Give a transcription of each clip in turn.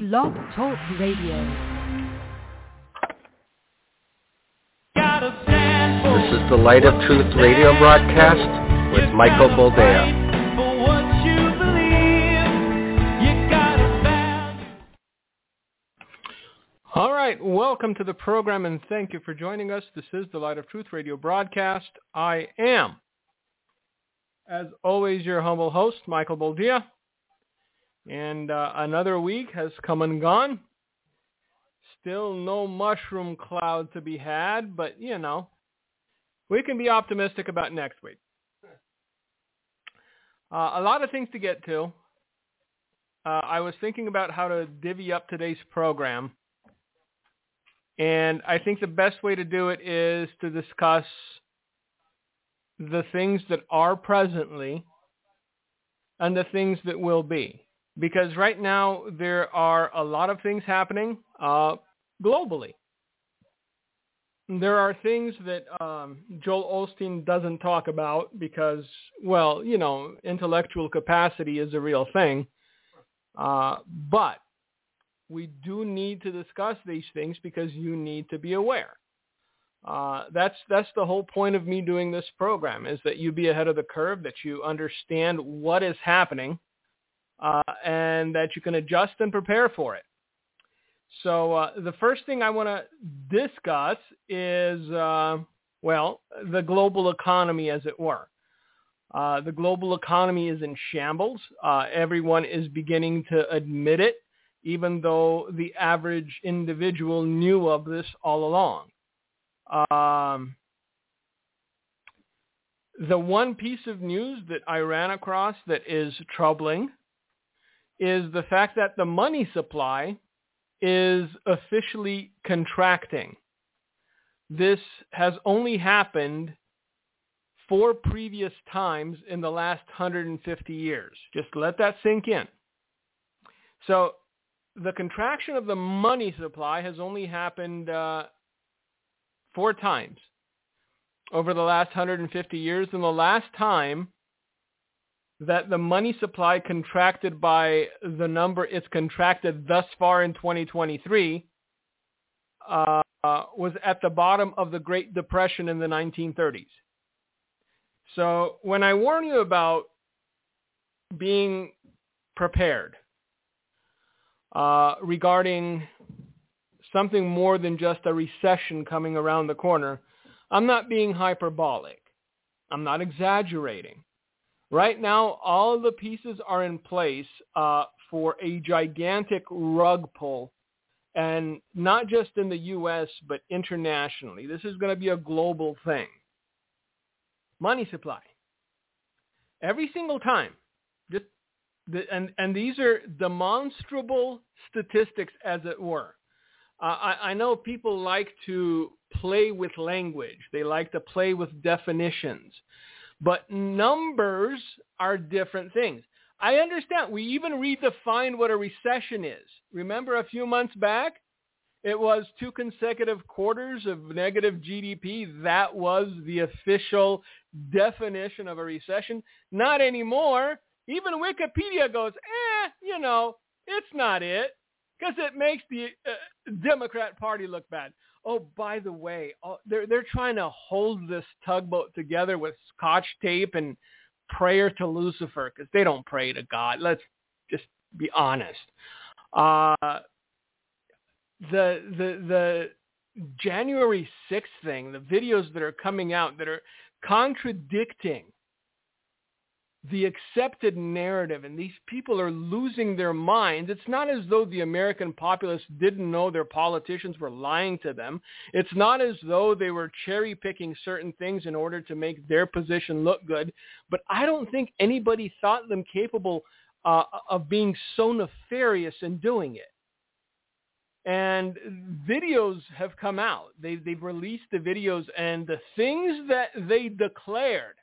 Blog Talk Radio. This is the Light of Truth radio broadcast with Michael Boldea. All right, welcome to the program and thank you for joining us. This is the Light of Truth radio broadcast. I am, as always, your humble host, Michael Boldea. And uh, another week has come and gone. Still no mushroom cloud to be had, but you know, we can be optimistic about next week. Uh, a lot of things to get to. Uh, I was thinking about how to divvy up today's program. And I think the best way to do it is to discuss the things that are presently and the things that will be because right now there are a lot of things happening uh, globally. There are things that um, Joel Osteen doesn't talk about because, well, you know, intellectual capacity is a real thing. Uh, but we do need to discuss these things because you need to be aware. Uh, that's that's the whole point of me doing this program is that you be ahead of the curve, that you understand what is happening, uh, and that you can adjust and prepare for it. So uh, the first thing I want to discuss is, uh, well, the global economy, as it were. Uh, the global economy is in shambles. Uh, everyone is beginning to admit it, even though the average individual knew of this all along. Um, the one piece of news that I ran across that is troubling is the fact that the money supply is officially contracting. This has only happened four previous times in the last 150 years. Just let that sink in. So the contraction of the money supply has only happened uh, four times over the last 150 years. And the last time that the money supply contracted by the number it's contracted thus far in 2023 uh, was at the bottom of the Great Depression in the 1930s. So when I warn you about being prepared uh, regarding something more than just a recession coming around the corner, I'm not being hyperbolic. I'm not exaggerating. Right now, all the pieces are in place uh, for a gigantic rug pull, and not just in the U.S., but internationally. This is going to be a global thing. Money supply. Every single time. Just the, and, and these are demonstrable statistics, as it were. Uh, I, I know people like to play with language. They like to play with definitions. But numbers are different things. I understand. We even redefined what a recession is. Remember a few months back? It was two consecutive quarters of negative GDP. That was the official definition of a recession. Not anymore. Even Wikipedia goes, eh, you know, it's not it because it makes the uh, Democrat Party look bad. Oh, by the way, oh, they're they're trying to hold this tugboat together with scotch tape and prayer to Lucifer because they don't pray to God. Let's just be honest. Uh, the the the January 6th thing, the videos that are coming out that are contradicting the accepted narrative and these people are losing their minds. It's not as though the American populace didn't know their politicians were lying to them. It's not as though they were cherry picking certain things in order to make their position look good. But I don't think anybody thought them capable uh, of being so nefarious in doing it. And videos have come out. They, they've released the videos and the things that they declared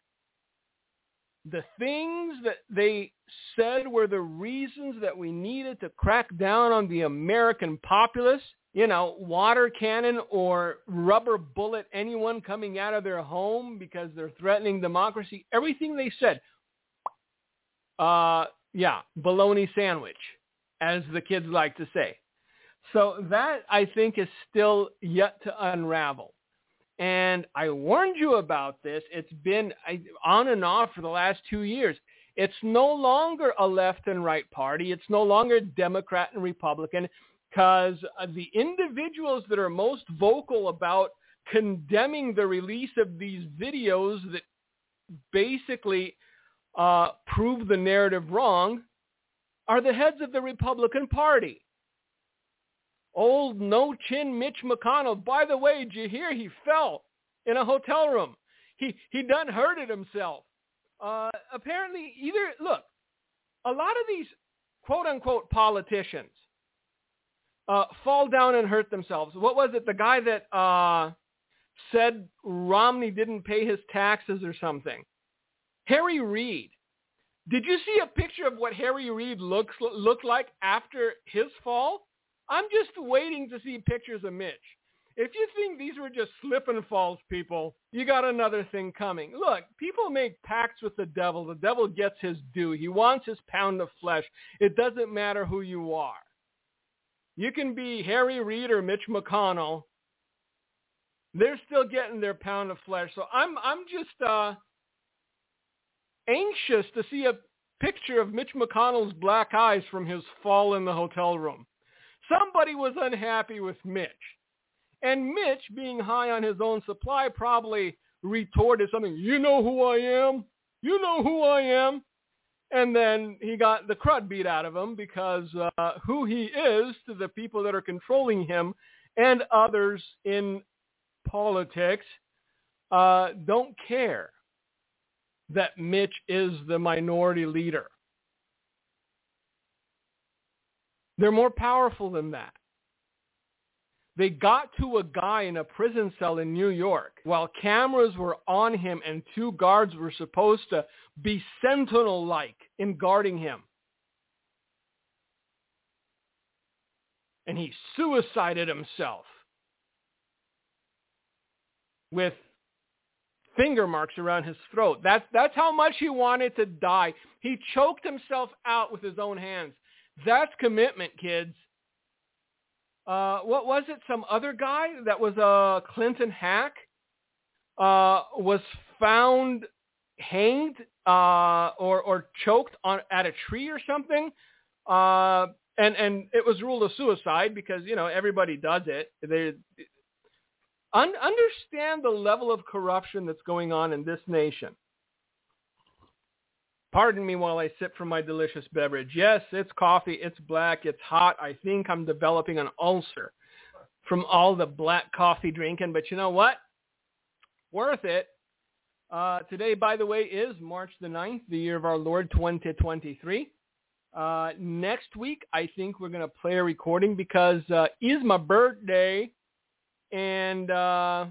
the things that they said were the reasons that we needed to crack down on the American populace, you know, water cannon or rubber bullet anyone coming out of their home because they're threatening democracy, everything they said, uh, yeah, bologna sandwich. as the kids like to say. So that I think is still yet to unravel. And I warned you about this. It's been on and off for the last two years. It's no longer a left and right party. It's no longer Democrat and Republican because uh, the individuals that are most vocal about condemning the release of these videos that basically uh, prove the narrative wrong are the heads of the Republican Party. Old no-chin Mitch McConnell. By the way, did you hear he fell in a hotel room? He he done hurted himself. Uh, apparently, either look, a lot of these quote-unquote politicians uh, fall down and hurt themselves. What was it? The guy that uh, said Romney didn't pay his taxes or something. Harry Reid. Did you see a picture of what Harry Reid looks looked like after his fall? I'm just waiting to see pictures of Mitch. If you think these were just slip and falls, people, you got another thing coming. Look, people make pacts with the devil. The devil gets his due. He wants his pound of flesh. It doesn't matter who you are. You can be Harry Reid or Mitch McConnell. They're still getting their pound of flesh. So I'm I'm just uh, anxious to see a picture of Mitch McConnell's black eyes from his fall in the hotel room. Somebody was unhappy with Mitch. And Mitch, being high on his own supply, probably retorted something, you know who I am? You know who I am? And then he got the crud beat out of him because uh, who he is to the people that are controlling him and others in politics uh, don't care that Mitch is the minority leader. They're more powerful than that. They got to a guy in a prison cell in New York while cameras were on him and two guards were supposed to be sentinel-like in guarding him. And he suicided himself with finger marks around his throat. That's, that's how much he wanted to die. He choked himself out with his own hands. That's commitment, kids. Uh, what was it? Some other guy that was a Clinton hack uh, was found hanged uh, or or choked on at a tree or something, uh, and and it was ruled a suicide because you know everybody does it. They un- understand the level of corruption that's going on in this nation. Pardon me while I sip from my delicious beverage. Yes, it's coffee. It's black. It's hot. I think I'm developing an ulcer from all the black coffee drinking. But you know what? Worth it. Uh, today, by the way, is March the 9th, the year of our Lord 2023. Uh, next week, I think we're going to play a recording because uh, is my birthday. And, uh,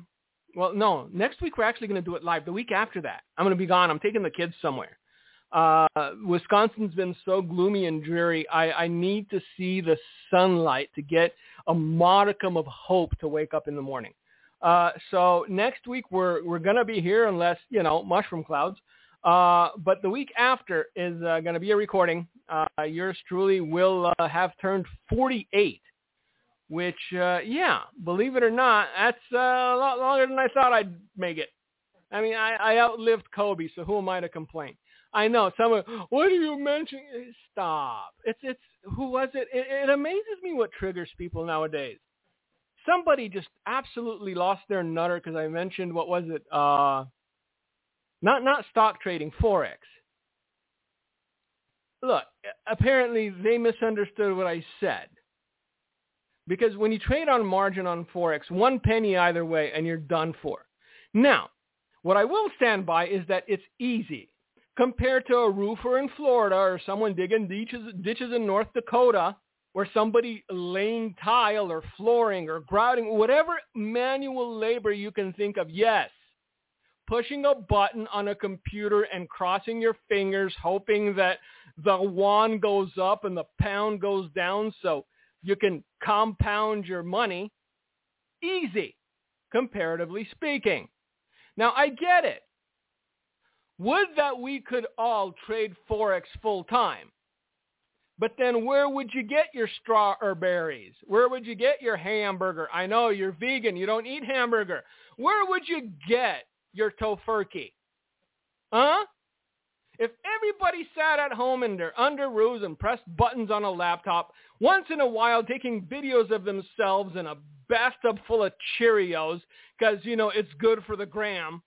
well, no, next week we're actually going to do it live. The week after that, I'm going to be gone. I'm taking the kids somewhere. Uh, Wisconsin's been so gloomy and dreary. I, I need to see the sunlight to get a modicum of hope to wake up in the morning. Uh, so next week we're we're gonna be here unless you know mushroom clouds. Uh, but the week after is uh, going to be a recording. Uh, yours truly will uh, have turned 48, which, uh, yeah, believe it or not, that's uh, a lot longer than I thought I'd make it. I mean, I, I outlived Kobe, so who am I to complain? I know someone. What are you mentioning? Stop. It's it's who was it? it? It amazes me what triggers people nowadays. Somebody just absolutely lost their nutter because I mentioned what was it? Uh, not not stock trading, forex. Look, apparently they misunderstood what I said. Because when you trade on margin on forex, one penny either way, and you're done for. Now, what I will stand by is that it's easy compared to a roofer in Florida or someone digging ditches, ditches in North Dakota or somebody laying tile or flooring or grouting, whatever manual labor you can think of, yes. Pushing a button on a computer and crossing your fingers, hoping that the won goes up and the pound goes down so you can compound your money. Easy, comparatively speaking. Now, I get it. Would that we could all trade Forex full time. But then where would you get your strawberries? Where would you get your hamburger? I know you're vegan. You don't eat hamburger. Where would you get your tofurkey? Huh? If everybody sat at home in their underoos and pressed buttons on a laptop, once in a while taking videos of themselves in a bathtub full of Cheerios because, you know, it's good for the gram.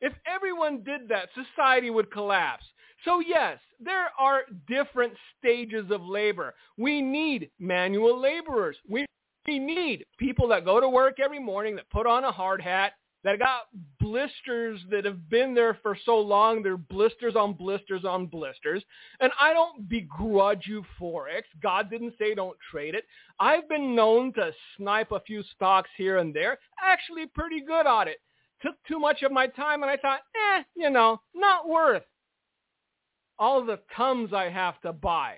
If everyone did that, society would collapse. So yes, there are different stages of labor. We need manual laborers. We, we need people that go to work every morning, that put on a hard hat, that got blisters that have been there for so long. They're blisters on blisters on blisters. And I don't begrudge you Forex. God didn't say don't trade it. I've been known to snipe a few stocks here and there. Actually pretty good at it. Took too much of my time and I thought, eh, you know, not worth all the tums I have to buy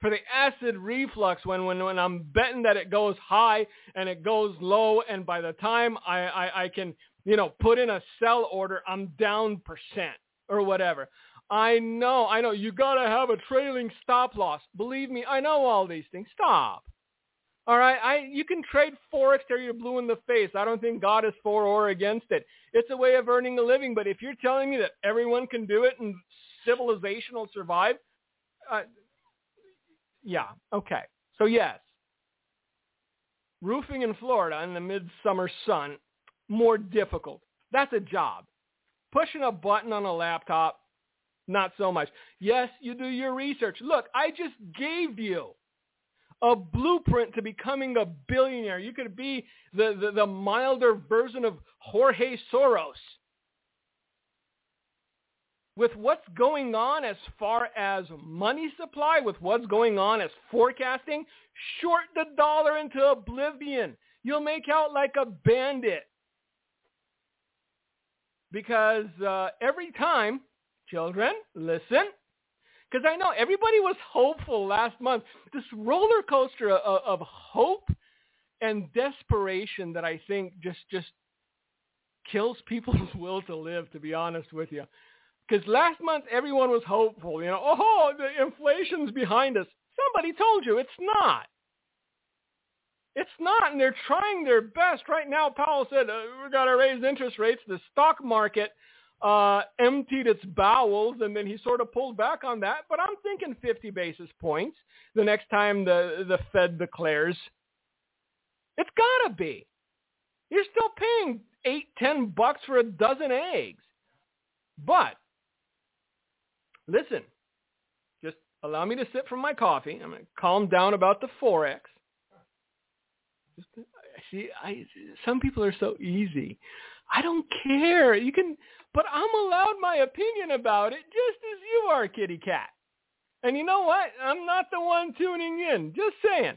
for the acid reflux when, when, when I'm betting that it goes high and it goes low and by the time I, I, I can, you know, put in a sell order, I'm down percent or whatever. I know, I know, you got to have a trailing stop loss. Believe me, I know all these things. Stop. All right, I you can trade forex or you're blue in the face. I don't think God is for or against it. It's a way of earning a living. But if you're telling me that everyone can do it and civilization will survive, uh, yeah, okay. So yes, roofing in Florida in the midsummer sun, more difficult. That's a job. Pushing a button on a laptop, not so much. Yes, you do your research. Look, I just gave you a blueprint to becoming a billionaire. You could be the, the, the milder version of Jorge Soros with what's going on as far as money supply, with what's going on as forecasting, short the dollar into oblivion. You'll make out like a bandit. Because uh, every time, children, listen, because I know everybody was hopeful last month. This roller coaster of, of hope and desperation that I think just just kills people's will to live. To be honest with you, because last month everyone was hopeful. You know, oh, the inflation's behind us. Somebody told you it's not. It's not, and they're trying their best. Right now, Powell said, uh, we've got to raise interest rates. The stock market uh, emptied its bowels, and then he sort of pulled back on that. But I'm thinking 50 basis points the next time the, the Fed declares. It's got to be. You're still paying eight, ten bucks for a dozen eggs. But listen, just allow me to sip from my coffee. I'm going to calm down about the forex. See, I some people are so easy. I don't care. You can, but I'm allowed my opinion about it, just as you are, kitty cat. And you know what? I'm not the one tuning in. Just saying.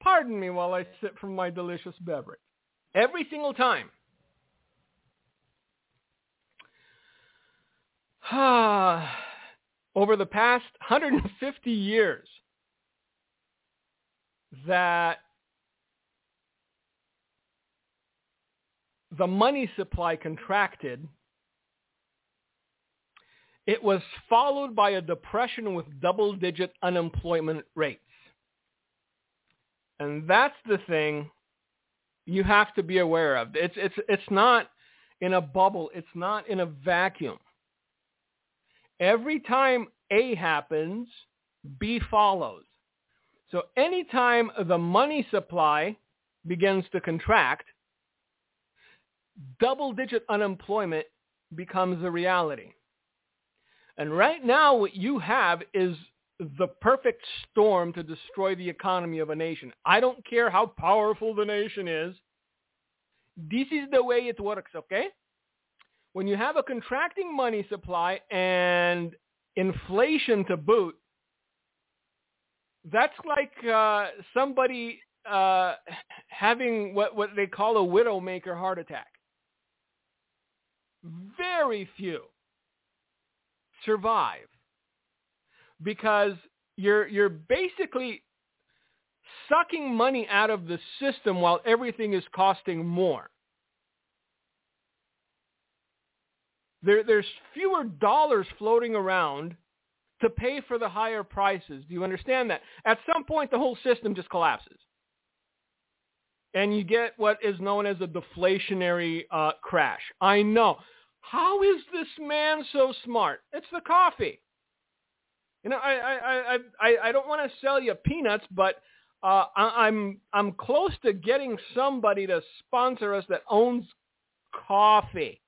Pardon me while I sip from my delicious beverage. Every single time over the past 150 years that the money supply contracted, it was followed by a depression with double-digit unemployment rates. And that's the thing you have to be aware of. It's, it's, it's not in a bubble. It's not in a vacuum. Every time A happens, B follows. So anytime the money supply begins to contract, double-digit unemployment becomes a reality. And right now what you have is the perfect storm to destroy the economy of a nation. I don't care how powerful the nation is. This is the way it works, okay? when you have a contracting money supply and inflation to boot, that's like uh, somebody uh, having what, what they call a widowmaker heart attack. Very few survive because you're you're basically sucking money out of the system while everything is costing more. There, there's fewer dollars floating around to pay for the higher prices. Do you understand that? At some point, the whole system just collapses. And you get what is known as a deflationary uh, crash. I know. How is this man so smart? It's the coffee. You know, I I I I, I don't want to sell you peanuts, but uh, I, I'm I'm close to getting somebody to sponsor us that owns coffee.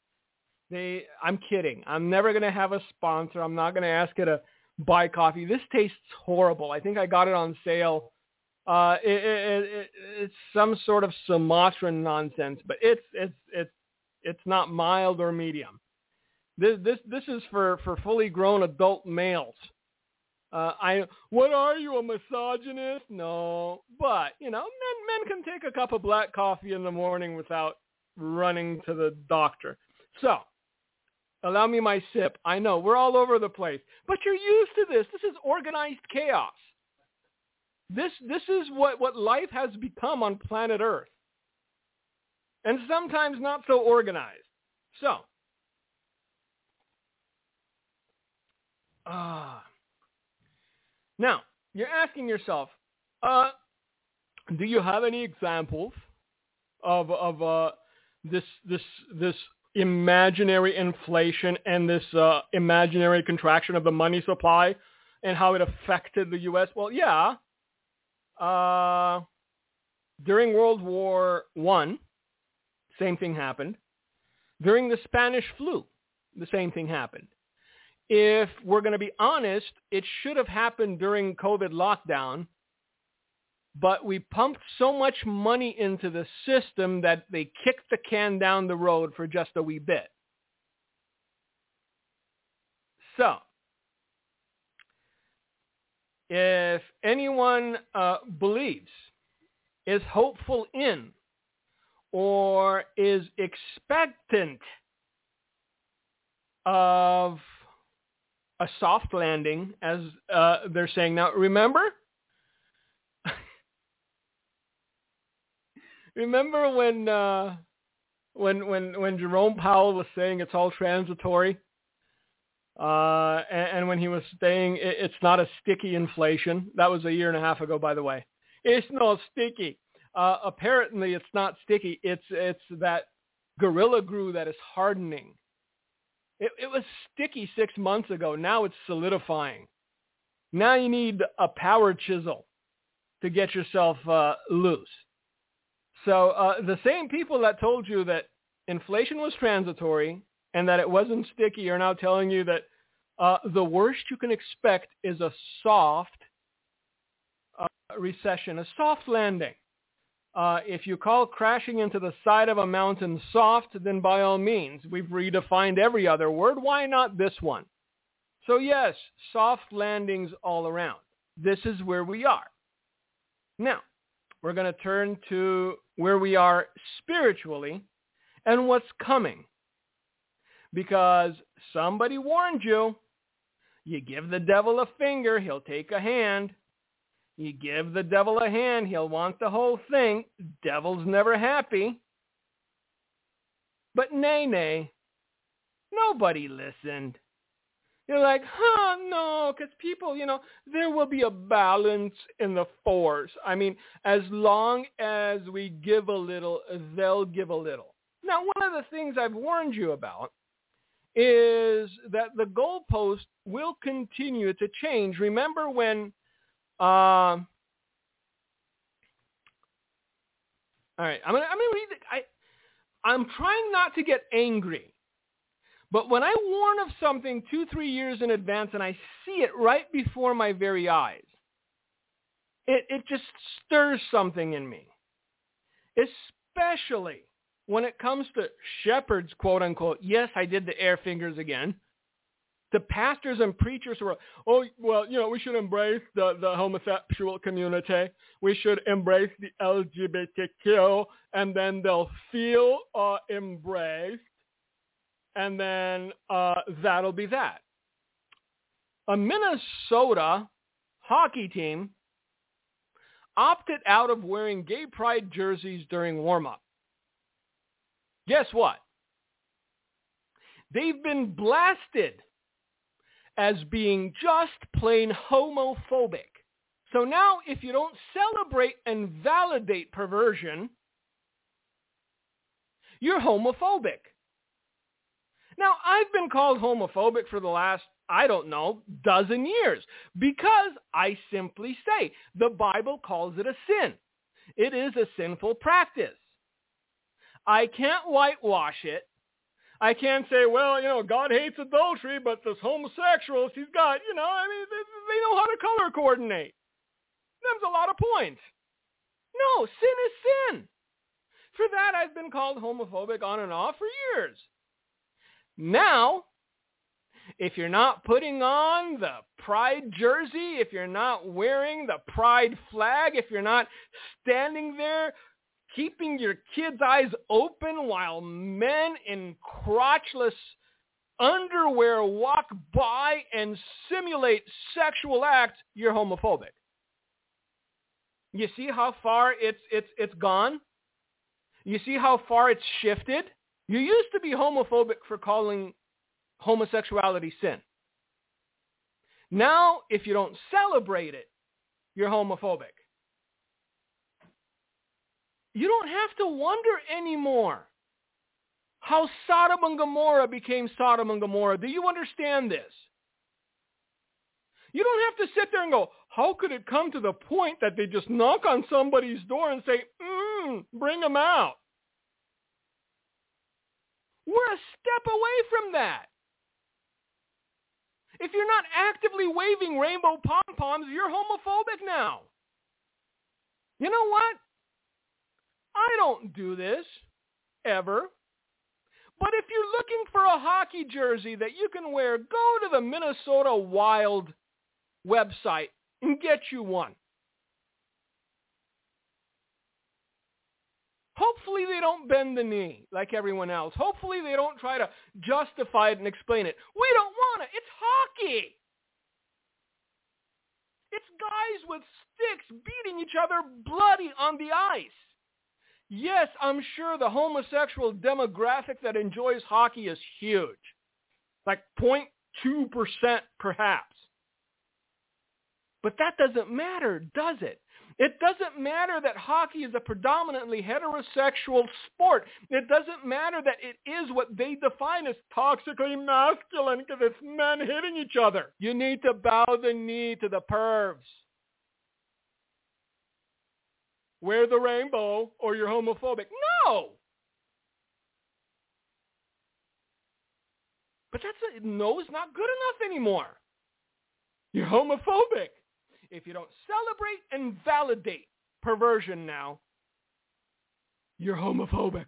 They, I'm kidding. I'm never going to have a sponsor. I'm not going to ask you to buy coffee. This tastes horrible. I think I got it on sale. Uh, it, it, it, it's some sort of Sumatran nonsense, but it's it's it's it's not mild or medium. This this this is for for fully grown adult males. Uh, I what are you a misogynist? No, but you know men men can take a cup of black coffee in the morning without running to the doctor. So allow me my sip. I know we're all over the place, but you're used to this. This is organized chaos. This this is what what life has become on planet Earth, and sometimes not so organized. So. Ah. Uh, now, you're asking yourself, uh, do you have any examples of of uh, this this this imaginary inflation and this uh, imaginary contraction of the money supply and how it affected the U.S.? Well, yeah. Uh, during World War One, same thing happened. During the Spanish flu, the same thing happened if we're going to be honest, it should have happened during COVID lockdown, but we pumped so much money into the system that they kicked the can down the road for just a wee bit. So, if anyone uh, believes, is hopeful in, or is expectant of a soft landing, as uh, they're saying now. Remember, remember when uh, when when when Jerome Powell was saying it's all transitory, uh, and, and, when he was saying it, it's not a sticky inflation. That was a year and a half ago, by the way. It's not sticky. Uh, apparently, it's not sticky. It's it's that gorilla glue that is hardening. It, it was sticky six months ago. Now it's solidifying. Now you need a power chisel to get yourself uh, loose. So uh, the same people that told you that inflation was transitory and that it wasn't sticky are now telling you that uh, the worst you can expect is a soft uh, recession, a soft landing. Uh, if you call crashing into the side of a mountain soft, then by all means, we've redefined every other word. Why not this one? So yes, soft landings all around. This is where we are. Now, we're going to turn to where we are spiritually and what's coming. Because somebody warned you. You give the devil a finger, he'll take a hand. You give the devil a hand, he'll want the whole thing. Devil's never happy. But nay, nay, nobody listened. You're like, huh, no, because people, you know, there will be a balance in the force. I mean, as long as we give a little, they'll give a little. Now, one of the things I've warned you about is that the goalpost will continue to change. Remember when um, all right, I'm gonna I'm gonna read. The, I I'm trying not to get angry, but when I warn of something two three years in advance and I see it right before my very eyes, it it just stirs something in me, especially when it comes to shepherds, quote unquote. Yes, I did the air fingers again the pastors and preachers who are, oh, well, you know, we should embrace the, the homosexual community. We should embrace the LGBTQ, and then they'll feel uh, embraced, and then uh, that'll be that. A Minnesota hockey team opted out of wearing gay pride jerseys during warm-up. Guess what? They've been blasted as being just plain homophobic. So now if you don't celebrate and validate perversion, you're homophobic. Now, I've been called homophobic for the last, I don't know, dozen years because I simply say the Bible calls it a sin. It is a sinful practice. I can't whitewash it. I can't say, well, you know, God hates adultery, but this homosexuals, he's got, you know, I mean, they, they know how to color coordinate. There's a lot of points. No, sin is sin. For that, I've been called homophobic on and off for years. Now, if you're not putting on the pride jersey, if you're not wearing the pride flag, if you're not standing there keeping your kids' eyes open while men in crotchless underwear walk by and simulate sexual acts, you're homophobic. You see how far it's it's it's gone? You see how far it's shifted? You used to be homophobic for calling homosexuality sin. Now, if you don't celebrate it, you're homophobic. You don't have to wonder anymore how Sodom and Gomorrah became Sodom and Gomorrah. Do you understand this? You don't have to sit there and go, how could it come to the point that they just knock on somebody's door and say, mm, bring them out? We're a step away from that. If you're not actively waving rainbow pom-poms, you're homophobic now. You know what? I don't do this, ever. But if you're looking for a hockey jersey that you can wear, go to the Minnesota Wild website and get you one. Hopefully they don't bend the knee like everyone else. Hopefully they don't try to justify it and explain it. We don't want it. It's hockey. It's guys with sticks beating each other bloody on the ice. Yes, I'm sure the homosexual demographic that enjoys hockey is huge. Like 0.2% perhaps. But that doesn't matter, does it? It doesn't matter that hockey is a predominantly heterosexual sport. It doesn't matter that it is what they define as toxically masculine because it's men hitting each other. You need to bow the knee to the pervs. Wear the rainbow or you're homophobic. No! But that's a, no is not good enough anymore. You're homophobic if you don't celebrate and validate perversion now, you're homophobic.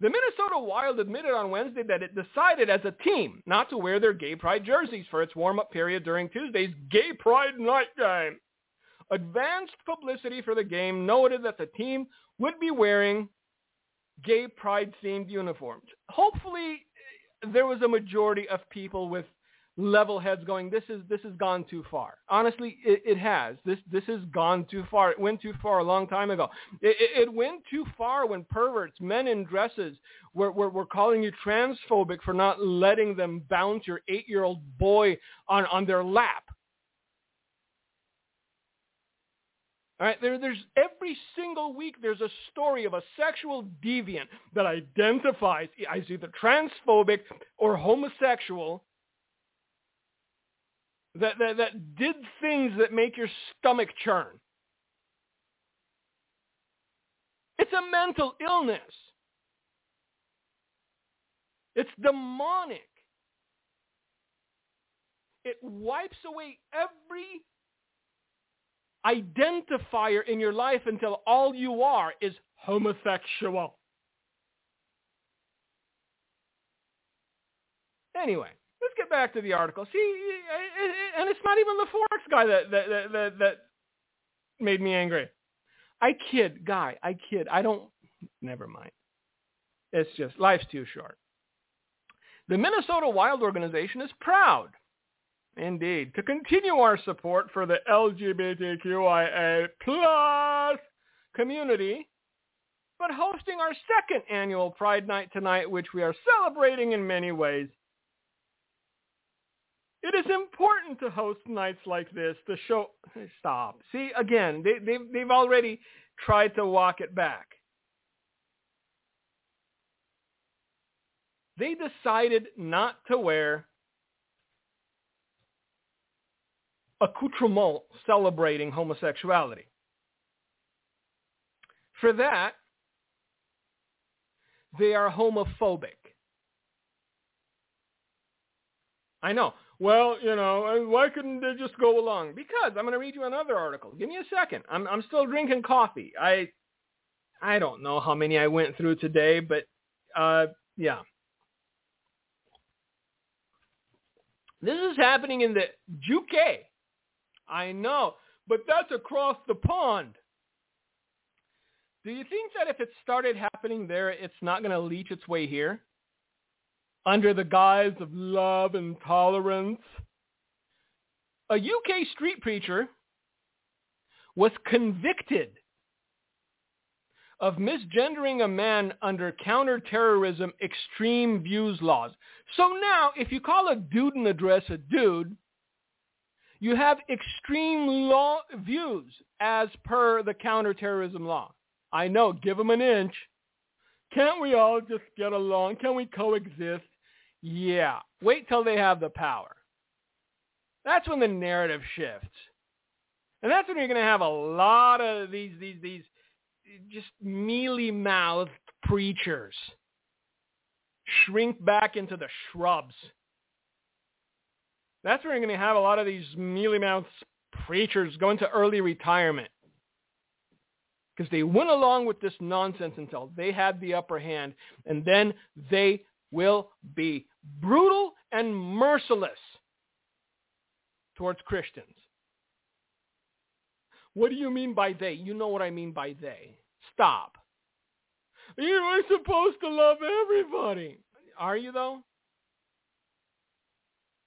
The Minnesota Wild admitted on Wednesday that it decided as a team not to wear their gay pride jerseys for its warm-up period during Tuesday's Gay Pride Night game. Advanced publicity for the game noted that the team would be wearing gay pride-themed uniforms. Hopefully, there was a majority of people with level heads going, this is this has gone too far. Honestly, it, it has. This this has gone too far. It went too far a long time ago. It, it, it went too far when perverts, men in dresses, were, were, were calling you transphobic for not letting them bounce your eight-year-old boy on, on their lap. All right, there, there's every single week there's a story of a sexual deviant that identifies as either transphobic or homosexual that, that, that did things that make your stomach churn. It's a mental illness. It's demonic. It wipes away every identifier in your life until all you are is homosexual. Anyway, let's get back to the article. See, and it's not even the Forex guy that that that that, made me angry. I kid, guy. I kid. I don't. Never mind. It's just life's too short. The Minnesota Wild Organization is proud, indeed, to continue our support for the LGBTQIA plus community, but hosting our second annual Pride Night tonight, which we are celebrating in many ways It is important to host nights like this to show. Stop. See, again, they, they've, they've already tried to walk it back. They decided not to wear accoutrement celebrating homosexuality. For that, they are homophobic. I know. Well, you know, why couldn't they just go along? Because I'm going to read you another article. Give me a second. I'm I'm still drinking coffee. I I don't know how many I went through today, but uh yeah. This is happening in the UK. I know, but that's across the pond. Do you think that if it started happening there, it's not going to leach its way here? Under the guise of love and tolerance? A UK street preacher was convicted of misgendering a man under counterterrorism extreme views laws. So now, if you call a dude in the dress a dude, you have extreme law views as per the counterterrorism law. I know, give them an inch. Can't we all just get along? Can we coexist? Yeah. Wait till they have the power. That's when the narrative shifts. And that's when you're going to have a lot of these, these, these just mealy-mouthed preachers shrink back into the shrubs. That's where you're going to have a lot of these mealy-mouthed preachers go into early retirement because they went along with this nonsense until they had the upper hand, and then they will be brutal and merciless towards Christians. What do you mean by they? You know what I mean by they. Stop. You are supposed to love everybody. Are you though?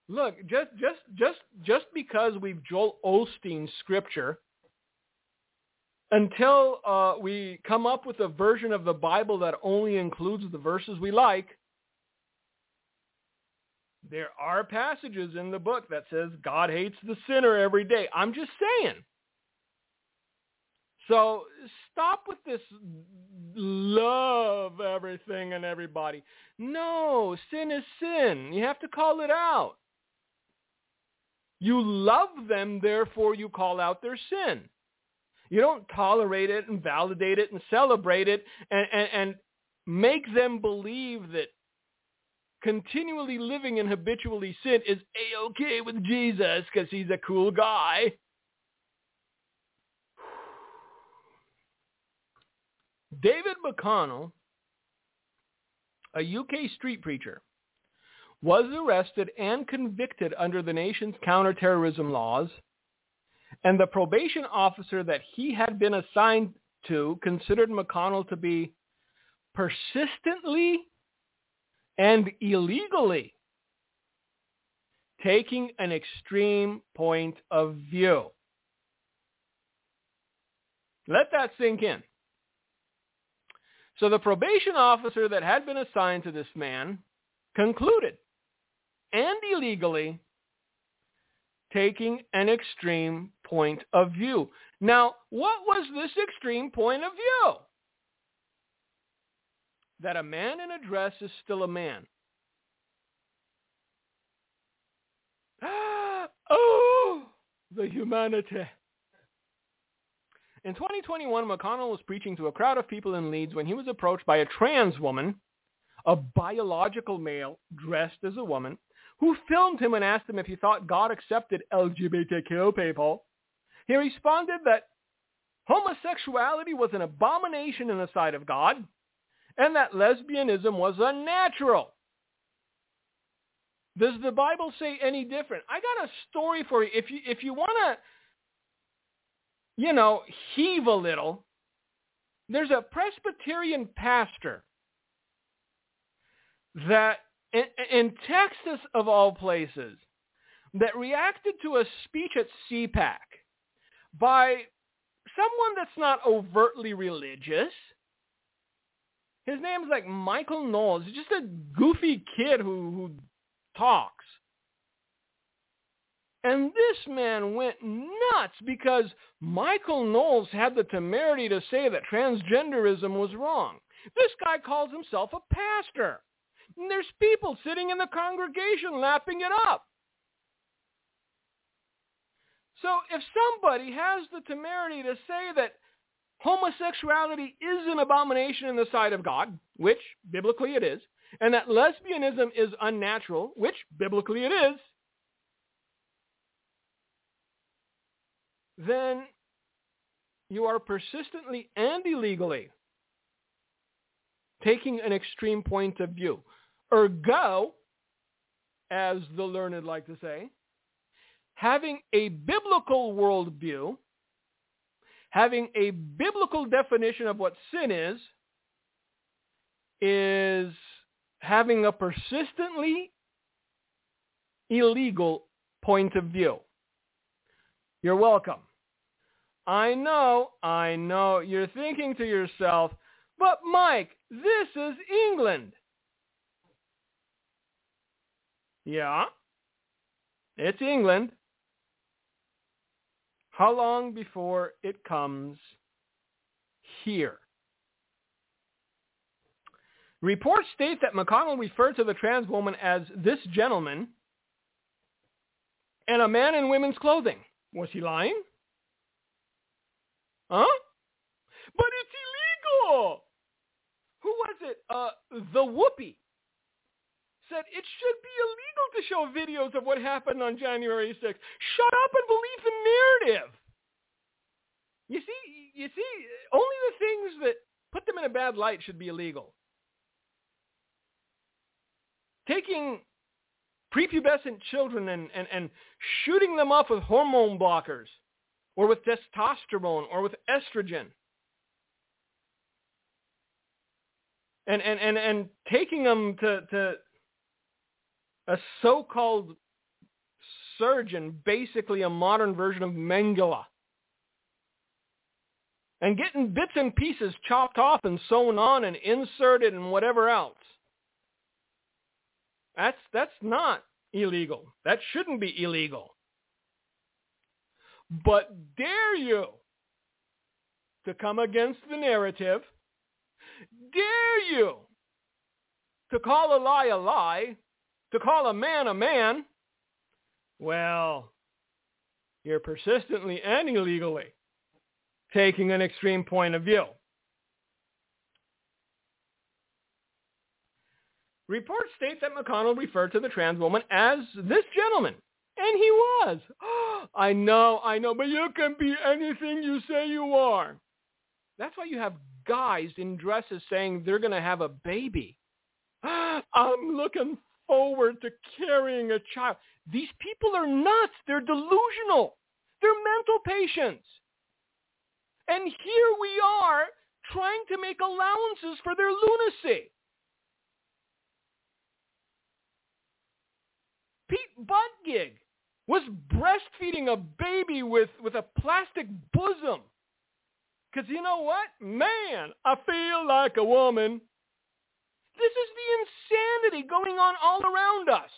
Look, just just just just because we've Joel Osteen scripture until uh, we come up with a version of the Bible that only includes the verses we like, there are passages in the book that says God hates the sinner every day. I'm just saying. So stop with this love everything and everybody. No, sin is sin. You have to call it out. You love them, therefore you call out their sin. You don't tolerate it and validate it and celebrate it and, and, and make them believe that continually living in habitually sin is a-okay with Jesus because he's a cool guy. David McConnell, a UK street preacher, was arrested and convicted under the nation's counterterrorism laws and the probation officer that he had been assigned to considered McConnell to be persistently and illegally taking an extreme point of view. Let that sink in. So the probation officer that had been assigned to this man concluded, and illegally, taking an extreme point of view. Now, what was this extreme point of view? That a man in a dress is still a man. oh, the humanity. In 2021, McConnell was preaching to a crowd of people in Leeds when he was approached by a trans woman, a biological male dressed as a woman, who filmed him and asked him if he thought God accepted LGBTQ people. He responded that homosexuality was an abomination in the sight of God and that lesbianism was unnatural. Does the Bible say any different? I got a story for you. If you if you want to you know, heave a little, there's a Presbyterian pastor that in, in Texas, of all places, that reacted to a speech at CPAC by someone that's not overtly religious. His name's like Michael Knowles. He's just a goofy kid who, who talks. And this man went nuts because Michael Knowles had the temerity to say that transgenderism was wrong. This guy calls himself a pastor. And there's people sitting in the congregation lapping it up. So if somebody has the temerity to say that homosexuality is an abomination in the sight of God, which biblically it is, and that lesbianism is unnatural, which biblically it is, then you are persistently and illegally taking an extreme point of view. Ergo, as the learned like to say, having a biblical worldview, having a biblical definition of what sin is, is having a persistently illegal point of view. You're welcome. I know, I know, you're thinking to yourself, but Mike, this is England. Yeah, it's England. How long before it comes here? Reports state that McConnell referred to the trans woman as this gentleman and a man in women's clothing. Was he lying? Huh? But it's illegal. Who was it? Uh, the Whoopi said it should be illegal to show videos of what happened on January 6th. Shut up and believe the narrative. You see, you see, only the things that put them in a bad light should be illegal. Taking prepubescent children and, and, and shooting them up with hormone blockers or with testosterone or with estrogen. And, and, and, and taking them to, to a so-called surgeon, basically a modern version of Mengele. And getting bits and pieces chopped off and sewn on and inserted and whatever else. That's, that's not illegal. That shouldn't be illegal. But dare you to come against the narrative, dare you to call a lie a lie, to call a man a man, well, you're persistently and illegally taking an extreme point of view. Reports state that McConnell referred to the trans woman as this gentleman. And he was. I know, I know, but you can be anything you say you are. That's why you have guys in dresses saying they're going to have a baby. I'm looking forward to carrying a child. These people are nuts. They're delusional. They're mental patients. And here we are trying to make allowances for their lunacy. Pete Buttigieg was breastfeeding a baby with, with a plastic bosom. Because you know what? Man, I feel like a woman. This is the insanity going on all around us.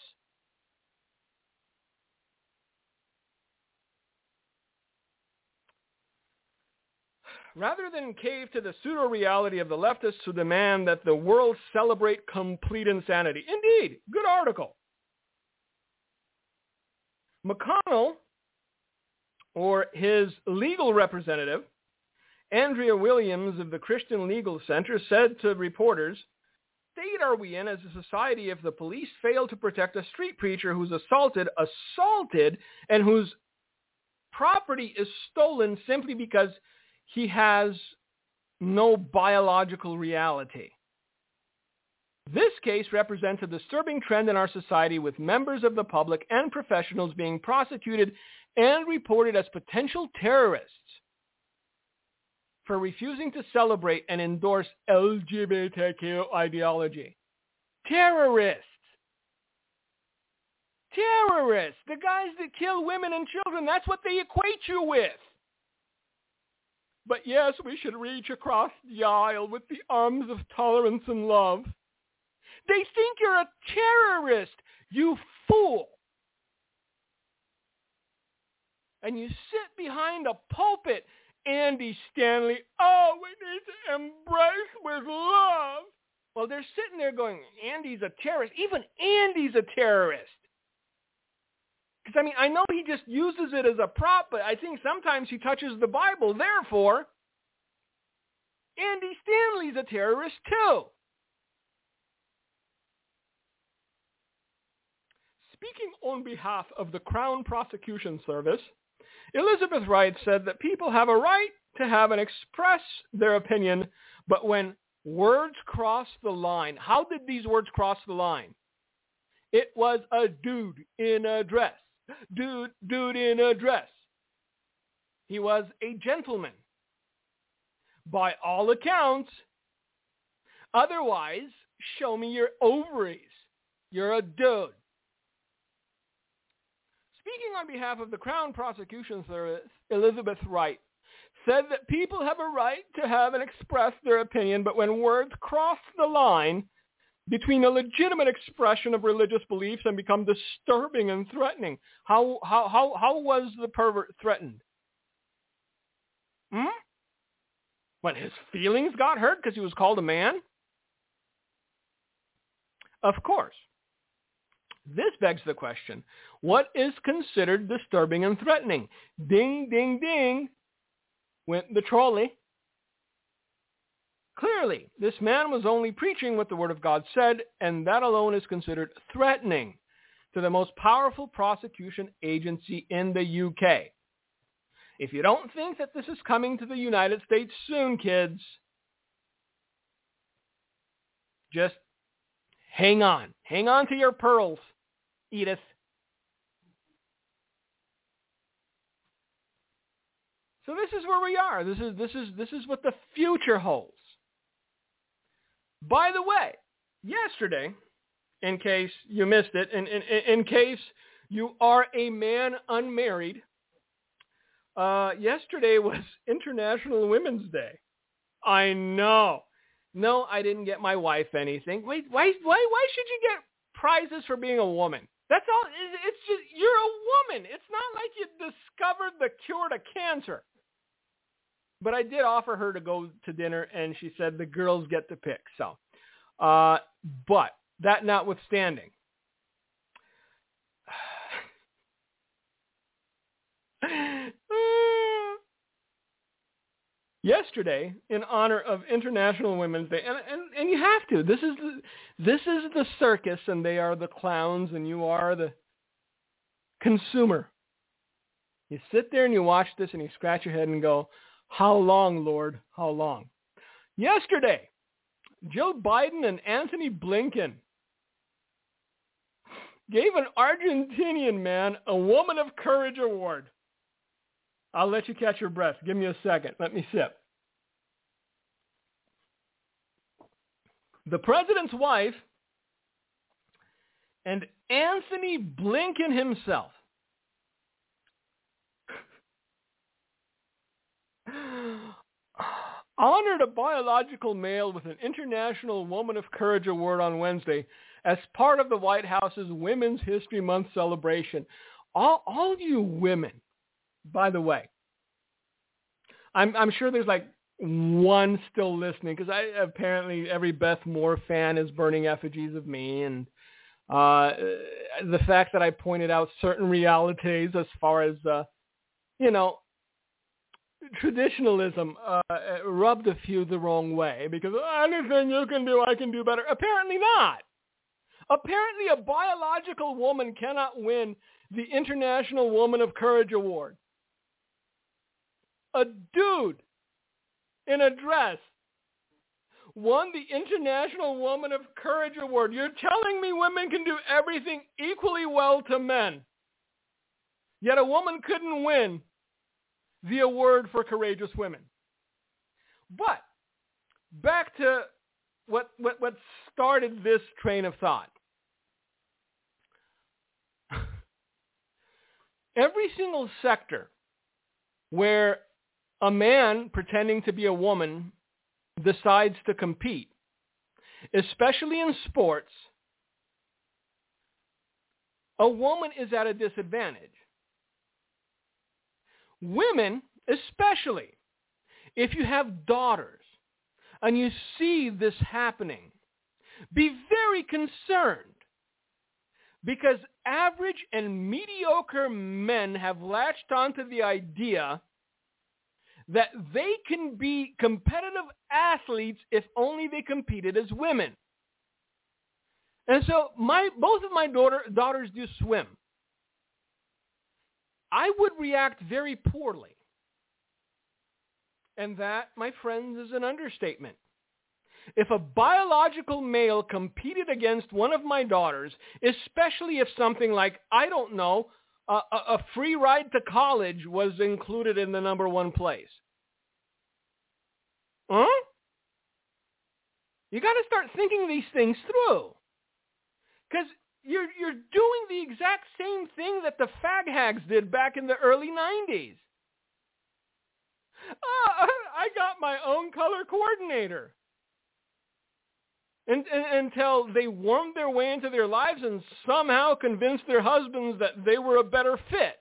Rather than cave to the pseudo-reality of the leftists who demand that the world celebrate complete insanity. Indeed, good article. McConnell, or his legal representative, Andrea Williams of the Christian Legal Center, said to reporters, state are we in as a society if the police fail to protect a street preacher who's assaulted, assaulted, and whose property is stolen simply because he has no biological reality? This case represents a disturbing trend in our society with members of the public and professionals being prosecuted and reported as potential terrorists for refusing to celebrate and endorse LGBTQ ideology. Terrorists. Terrorists. The guys that kill women and children, that's what they equate you with. But yes, we should reach across the aisle with the arms of tolerance and love. They think you're a terrorist, you fool. and you sit behind a pulpit, Andy Stanley, oh, we need to embrace with love. Well, they're sitting there going, Andy's a terrorist. Even Andy's a terrorist. Because, I mean, I know he just uses it as a prop, but I think sometimes he touches the Bible. Therefore, Andy Stanley's a terrorist too. Speaking on behalf of the Crown Prosecution Service, Elizabeth Wright said that people have a right to have and express their opinion, but when words cross the line, how did these words cross the line? It was a dude in a dress. Dude, dude in a dress. He was a gentleman. By all accounts. Otherwise, show me your ovaries. You're a dude. Speaking on behalf of the Crown Prosecution Service, Elizabeth Wright said that people have a right to have and express their opinion, but when words cross the line between a legitimate expression of religious beliefs and become disturbing and threatening, how, how, how, how was the pervert threatened? Hmm? When his feelings got hurt because he was called a man? Of course. This begs the question, what is considered disturbing and threatening? Ding, ding, ding, went the trolley. Clearly, this man was only preaching what the Word of God said, and that alone is considered threatening to the most powerful prosecution agency in the UK. If you don't think that this is coming to the United States soon, kids, just hang on. Hang on to your pearls. Edith. So this is where we are. This is this is this is what the future holds. By the way, yesterday, in case you missed it, in, in, in case you are a man unmarried, uh, yesterday was International Women's Day. I know. No, I didn't get my wife anything. Wait, why, why, why should you get prizes for being a woman? That's all. It's just you're a woman. It's not like you discovered the cure to cancer. But I did offer her to go to dinner, and she said the girls get to pick. So, uh, but that notwithstanding, yesterday in honor of International Women's Day, and, and, and you have to. This is the, this is the circus, and they are the clowns, and you are the consumer. You sit there and you watch this, and you scratch your head and go, "How long, Lord? How long?" Yesterday, Joe Biden and Antony Blinken gave an Argentinian man a Woman of Courage award. I'll let you catch your breath. Give me a second. Let me sip. The president's wife and Antony Blinken himself honored a biological male with an International Woman of Courage Award on Wednesday as part of the White House's Women's History Month celebration. All, all you women by the way, I'm I'm sure there's like one still listening because I apparently every Beth Moore fan is burning effigies of me and uh, the fact that I pointed out certain realities as far as uh, you know traditionalism uh, rubbed a few the wrong way because anything you can do I can do better. Apparently not. Apparently a biological woman cannot win the International Woman of Courage Award a dude in a dress won the International Woman of Courage Award. You're telling me women can do everything equally well to men. Yet a woman couldn't win the award for courageous women. But back to what, what, what started this train of thought. Every single sector where a man pretending to be a woman decides to compete, especially in sports, a woman is at a disadvantage. women especially, if you have daughters and you see this happening, be very concerned because average and mediocre men have latched onto the idea that they can be competitive athletes if only they competed as women. And so my both of my daughter, daughters do swim. I would react very poorly. And that, my friends, is an understatement. If a biological male competed against one of my daughters, especially if something like, I don't know, a, a free ride to college was included in the number one place. Huh? You got to start thinking these things through. Because you're, you're doing the exact same thing that the fag hags did back in the early 90s. Uh, I got my own color coordinator. And, and, until they wormed their way into their lives and somehow convinced their husbands that they were a better fit.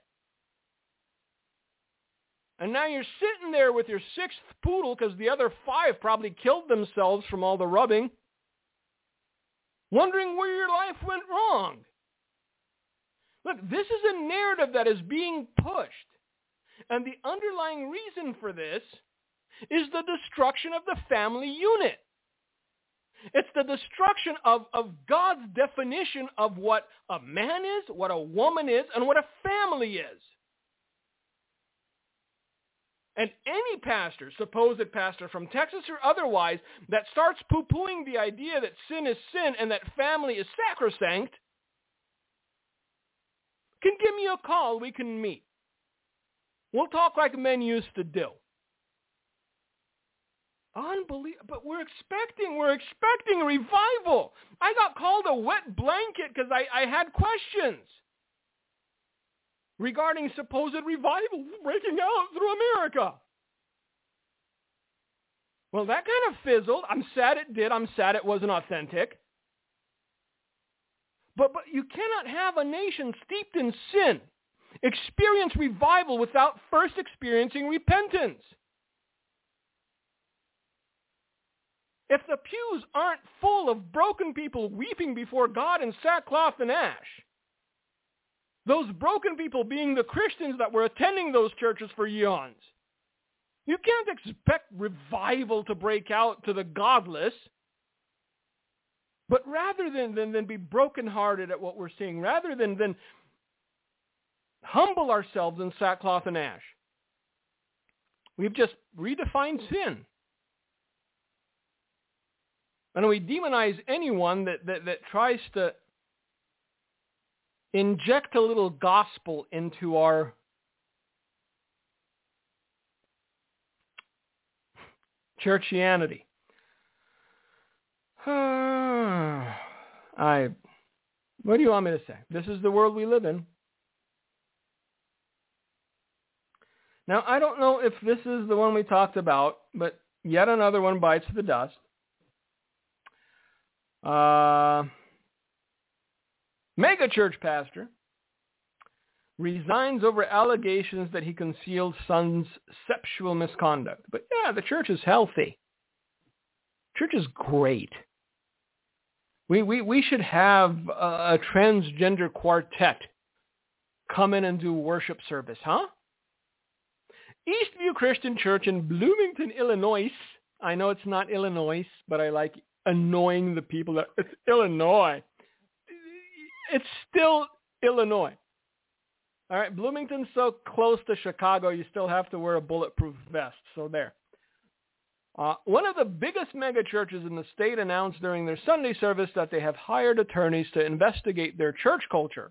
And now you're sitting there with your sixth poodle because the other five probably killed themselves from all the rubbing wondering where your life went wrong. Look, this is a narrative that is being pushed. And the underlying reason for this is the destruction of the family unit. It's the destruction of, of God's definition of what a man is, what a woman is, and what a family is. And any pastor, supposed pastor from Texas or otherwise, that starts poo-pooing the idea that sin is sin and that family is sacrosanct, can give me a call. We can meet. We'll talk like men used to do. Unbelievable. But we're expecting, we're expecting revival. I got called a wet blanket because I, I had questions regarding supposed revival breaking out through America. Well, that kind of fizzled. I'm sad it did. I'm sad it wasn't authentic. But, but you cannot have a nation steeped in sin experience revival without first experiencing repentance. If the pews aren't full of broken people weeping before God in sackcloth and ash, those broken people being the Christians that were attending those churches for eons. You can't expect revival to break out to the godless. But rather than, than, than be brokenhearted at what we're seeing, rather than, than humble ourselves in sackcloth and ash, we've just redefined sin. And we demonize anyone that, that, that tries to inject a little gospel into our churchianity. I, what do you want me to say? This is the world we live in. Now, I don't know if this is the one we talked about, but yet another one bites the dust. Uh, mega church pastor, resigns over allegations that he concealed son's sexual misconduct. But yeah, the church is healthy. Church is great. We, we, we should have a, a transgender quartet come in and do worship service, huh? Eastview Christian Church in Bloomington, Illinois. I know it's not Illinois, but I like annoying the people that it's Illinois it's still Illinois. All right, Bloomington's so close to Chicago, you still have to wear a bulletproof vest. So there. Uh, one of the biggest mega churches in the state announced during their Sunday service that they have hired attorneys to investigate their church culture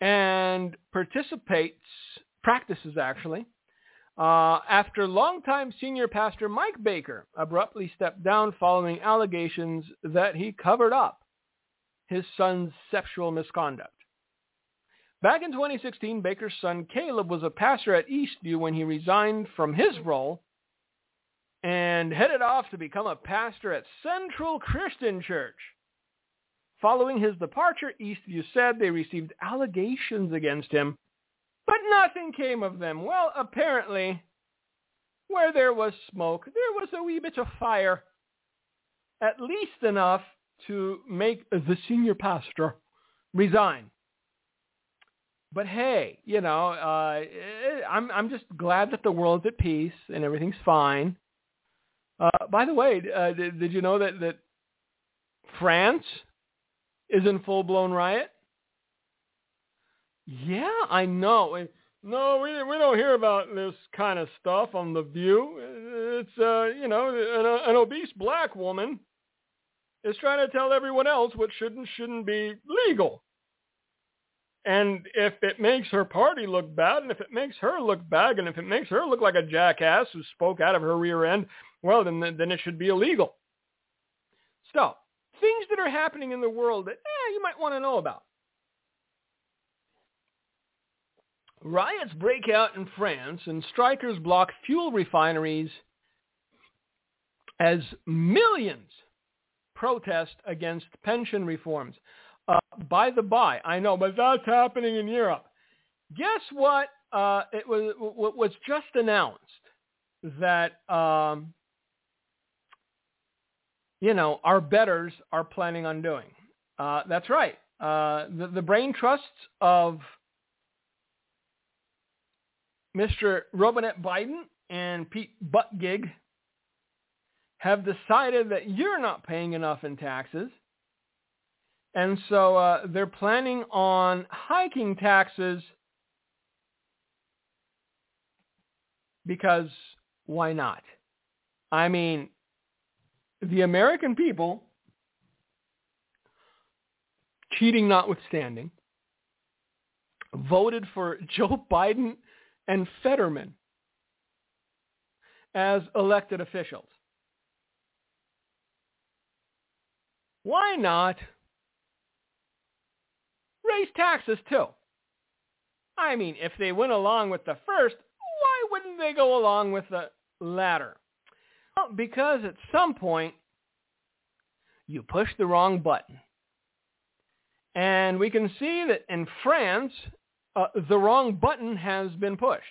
and participates, practices actually, uh, after longtime senior pastor Mike Baker abruptly stepped down following allegations that he covered up his son's sexual misconduct. Back in 2016, Baker's son Caleb was a pastor at Eastview when he resigned from his role and headed off to become a pastor at Central Christian Church. Following his departure, Eastview said they received allegations against him But nothing came of them. Well, apparently, where there was smoke, there was a wee bit of fire. At least enough to make the senior pastor resign. But hey, you know, uh, I'm I'm just glad that the world's at peace and everything's fine. Uh, by the way, uh, did, did you know that that France is in full blown riot? Yeah, I know. No, we we don't hear about this kind of stuff on the View. It's uh, you know, an, an obese black woman is trying to tell everyone else what should and shouldn't be legal. And if it makes her party look bad, and if it makes her look bad, and if it makes her look like a jackass who spoke out of her rear end, well, then then it should be illegal. So, things that are happening in the world that eh, you might want to know about. Riots break out in France, and strikers block fuel refineries as millions protest against pension reforms. Uh, by the by, I know, but that's happening in Europe. Guess what? Uh, it was what was just announced that um, you know our betters are planning on doing. Uh, that's right. Uh, the, the brain trusts of Mr. Robinette Biden and Pete Buttigieg have decided that you're not paying enough in taxes. And so uh, they're planning on hiking taxes because why not? I mean, the American people, cheating notwithstanding, voted for Joe Biden and Fetterman as elected officials. Why not raise taxes too? I mean, if they went along with the first, why wouldn't they go along with the latter? Well, because at some point, you push the wrong button. And we can see that in France, uh, the wrong button has been pushed.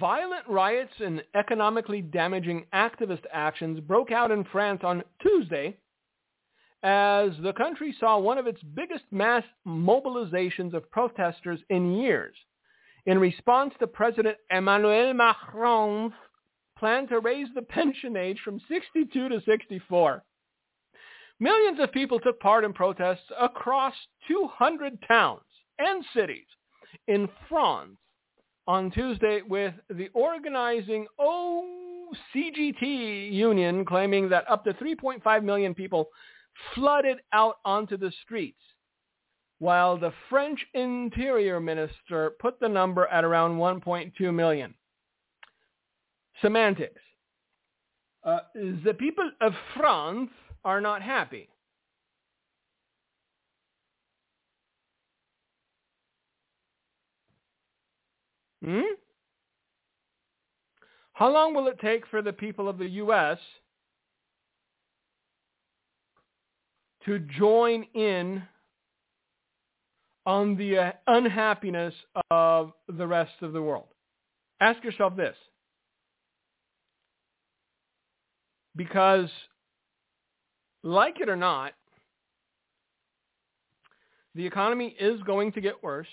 Violent riots and economically damaging activist actions broke out in France on Tuesday as the country saw one of its biggest mass mobilizations of protesters in years in response to President Emmanuel Macron's plan to raise the pension age from 62 to 64. Millions of people took part in protests across 200 towns and cities in France on Tuesday with the organizing OCGT union claiming that up to 3.5 million people flooded out onto the streets, while the French interior minister put the number at around 1.2 million. Semantics. Uh, the people of France are not happy. Hmm? How long will it take for the people of the U.S. to join in on the uh, unhappiness of the rest of the world? Ask yourself this. Because, like it or not, the economy is going to get worse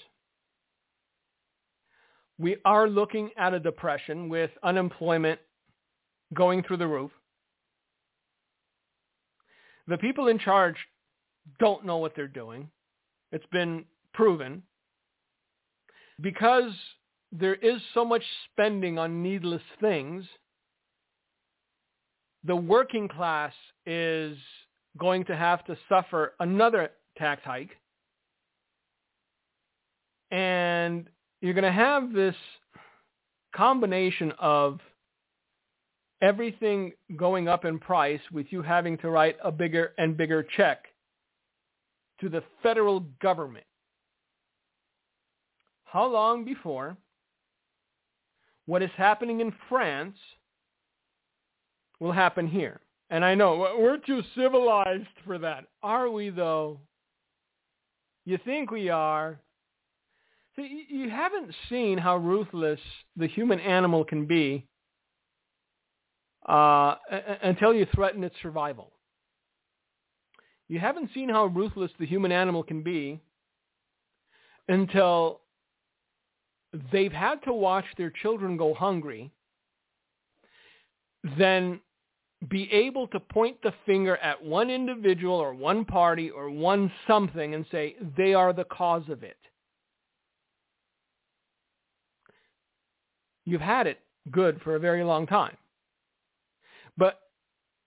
we are looking at a depression with unemployment going through the roof. The people in charge don't know what they're doing. It's been proven. Because there is so much spending on needless things, the working class is going to have to suffer another tax hike. And you're going to have this combination of everything going up in price with you having to write a bigger and bigger check to the federal government. How long before what is happening in France will happen here? And I know we're too civilized for that. Are we though? You think we are. See, you haven't seen how ruthless the human animal can be uh, until you threaten its survival. You haven't seen how ruthless the human animal can be until they've had to watch their children go hungry, then be able to point the finger at one individual or one party or one something and say they are the cause of it. You've had it good for a very long time. But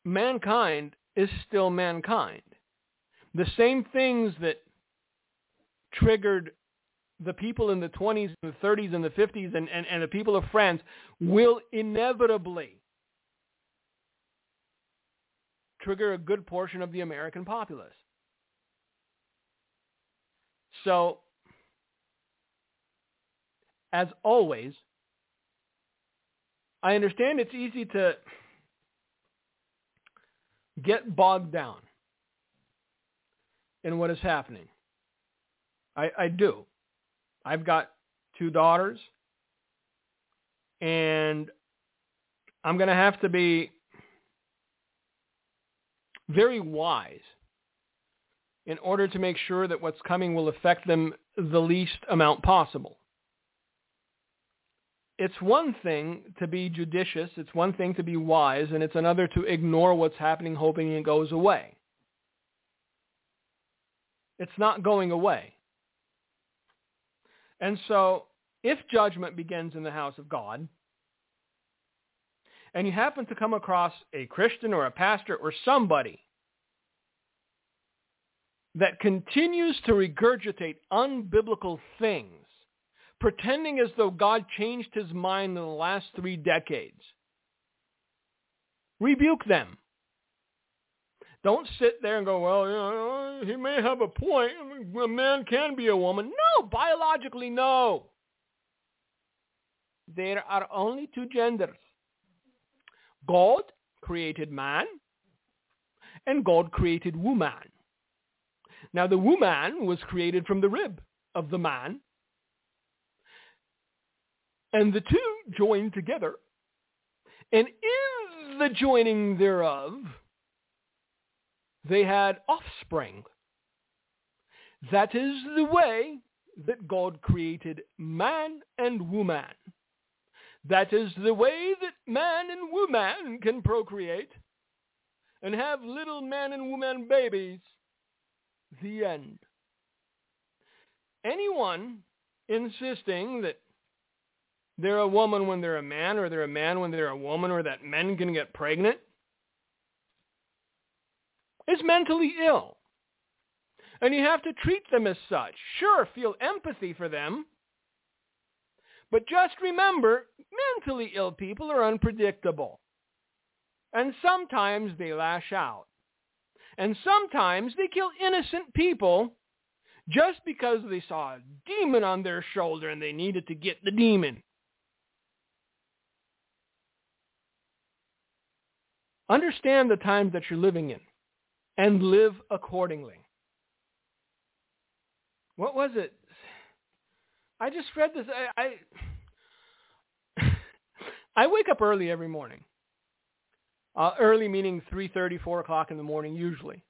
mankind is still mankind. The same things that triggered the people in the 20s and the 30s and the 50s and, and, and the people of France will inevitably trigger a good portion of the American populace. So, as always, I understand it's easy to get bogged down in what is happening. I, I do. I've got two daughters, and I'm going to have to be very wise in order to make sure that what's coming will affect them the least amount possible. It's one thing to be judicious, it's one thing to be wise, and it's another to ignore what's happening hoping it goes away. It's not going away. And so if judgment begins in the house of God, and you happen to come across a Christian or a pastor or somebody that continues to regurgitate unbiblical things, pretending as though God changed his mind in the last three decades, rebuke them. Don't sit there and go, well, you know, he may have a point. A man can be a woman. No, biologically, no. There are only two genders. God created man and God created woman. Now the woman was created from the rib of the man. And the two joined together. And in the joining thereof, they had offspring. That is the way that God created man and woman. That is the way that man and woman can procreate and have little man and woman babies. The end. Anyone insisting that they're a woman when they're a man or they're a man when they're a woman or that men can get pregnant is mentally ill. And you have to treat them as such. Sure, feel empathy for them. But just remember, mentally ill people are unpredictable. And sometimes they lash out. And sometimes they kill innocent people just because they saw a demon on their shoulder and they needed to get the demon. Understand the times that you're living in and live accordingly. What was it? I just read this. I I, I wake up early every morning. Uh, early meaning 3.30, 4 o'clock in the morning usually.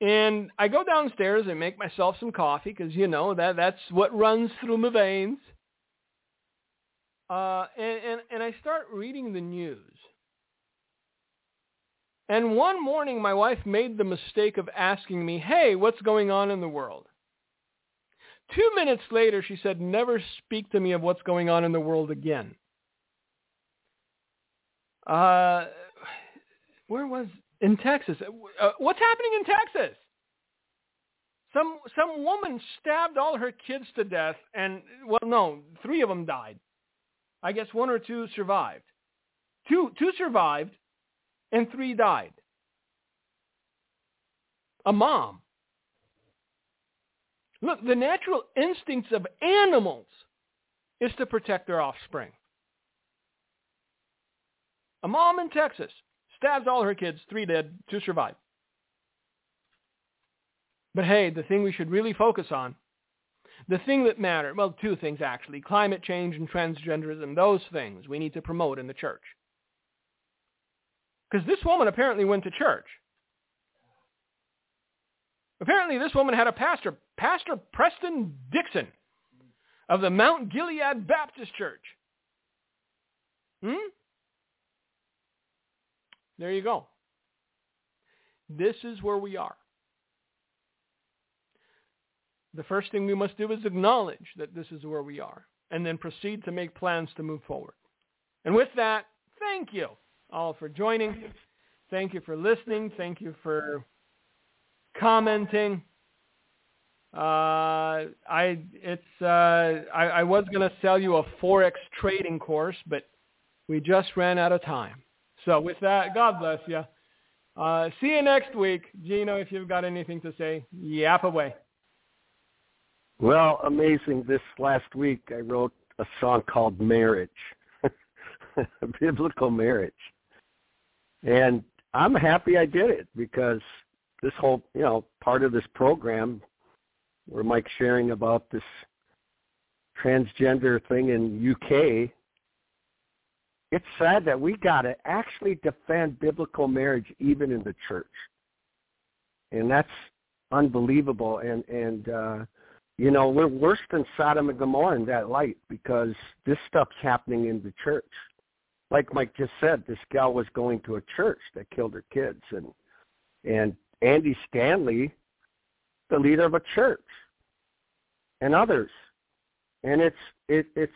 And I go downstairs and make myself some coffee because, you know, that that's what runs through my veins. Uh, and, and, and I start reading the news. And one morning my wife made the mistake of asking me, hey, what's going on in the world? Two minutes later, she said, never speak to me of what's going on in the world again. Uh, where was, in Texas. Uh, what's happening in Texas? Some, some woman stabbed all her kids to death and, well, no, three of them died. I guess one or two survived. Two, two survived and three died. A mom. Look, the natural instincts of animals is to protect their offspring. A mom in Texas stabs all her kids, three dead, two survive. But hey, the thing we should really focus on, the thing that matters, well, two things actually, climate change and transgenderism, those things we need to promote in the church. Because this woman apparently went to church. Apparently this woman had a pastor, Pastor Preston Dixon of the Mount Gilead Baptist Church. Hmm? There you go. This is where we are. The first thing we must do is acknowledge that this is where we are and then proceed to make plans to move forward. And with that, thank you all for joining. Thank you for listening. Thank you for commenting. Uh, I it's uh, I, I was going to sell you a forex trading course, but we just ran out of time. So with that, God bless you. Uh, see you next week, Gino. If you've got anything to say, yap away. Well, amazing. This last week, I wrote a song called "Marriage," biblical marriage, and I'm happy I did it because this whole, you know, part of this program where Mike's sharing about this transgender thing in UK, it's sad that we got to actually defend biblical marriage even in the church. And that's unbelievable. And, and, uh, you know, we're worse than Sodom and Gomorrah in that light because this stuff's happening in the church. Like Mike just said, this gal was going to a church that killed her kids and and Andy Stanley, the leader of a church and others. And it's it, it's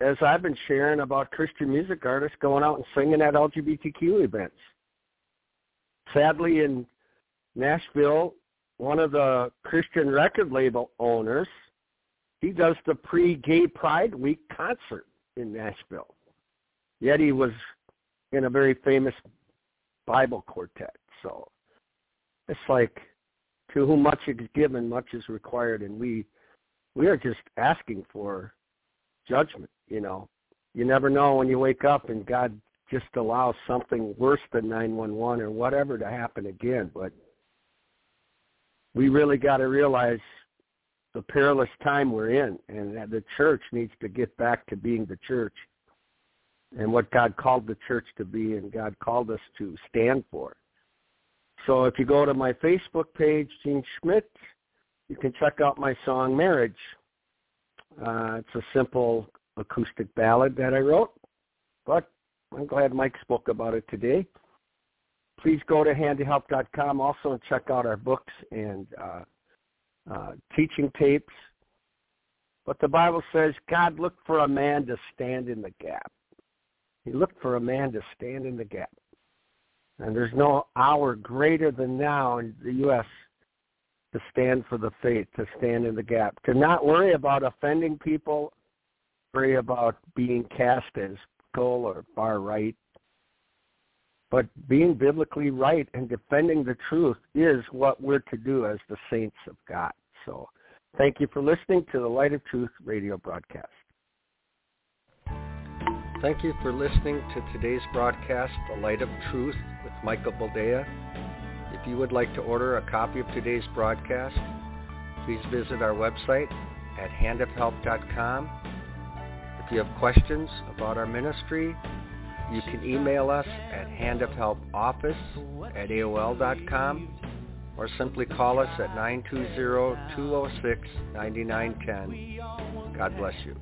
as I've been sharing about Christian music artists going out and singing at LGBTQ events. Sadly, in Nashville, one of the Christian record label owners, he does the pre-Gay Pride Week concert in Nashville. Yet he was in a very famous Bible quartet. So it's like, to whom much is given, much is required, and we we are just asking for judgment. You know, you never know when you wake up and God just allows something worse than 911 or whatever to happen again. But we really got to realize the perilous time we're in, and that the church needs to get back to being the church and what God called the church to be, and God called us to stand for. So if you go to my Facebook page, Gene Schmidt, you can check out my song Marriage. Uh, it's a simple acoustic ballad that I wrote, but I'm glad Mike spoke about it today. Please go to handofhelp.com also and check out our books and uh, uh, teaching tapes. But the Bible says God looked for a man to stand in the gap. He looked for a man to stand in the gap. And there's no hour greater than now in the U.S to stand for the faith, to stand in the gap, to not worry about offending people, worry about being cast as goal or far right. But being biblically right and defending the truth is what we're to do as the saints of God. So thank you for listening to the Light of Truth radio broadcast. Thank you for listening to today's broadcast, The Light of Truth with Michael Boldea. If you would like to order a copy of today's broadcast, please visit our website at handofhelp.com. If you have questions about our ministry, you can email us at handofhelpoffice at AOL.com or simply call us at 920-206-9910. God bless you.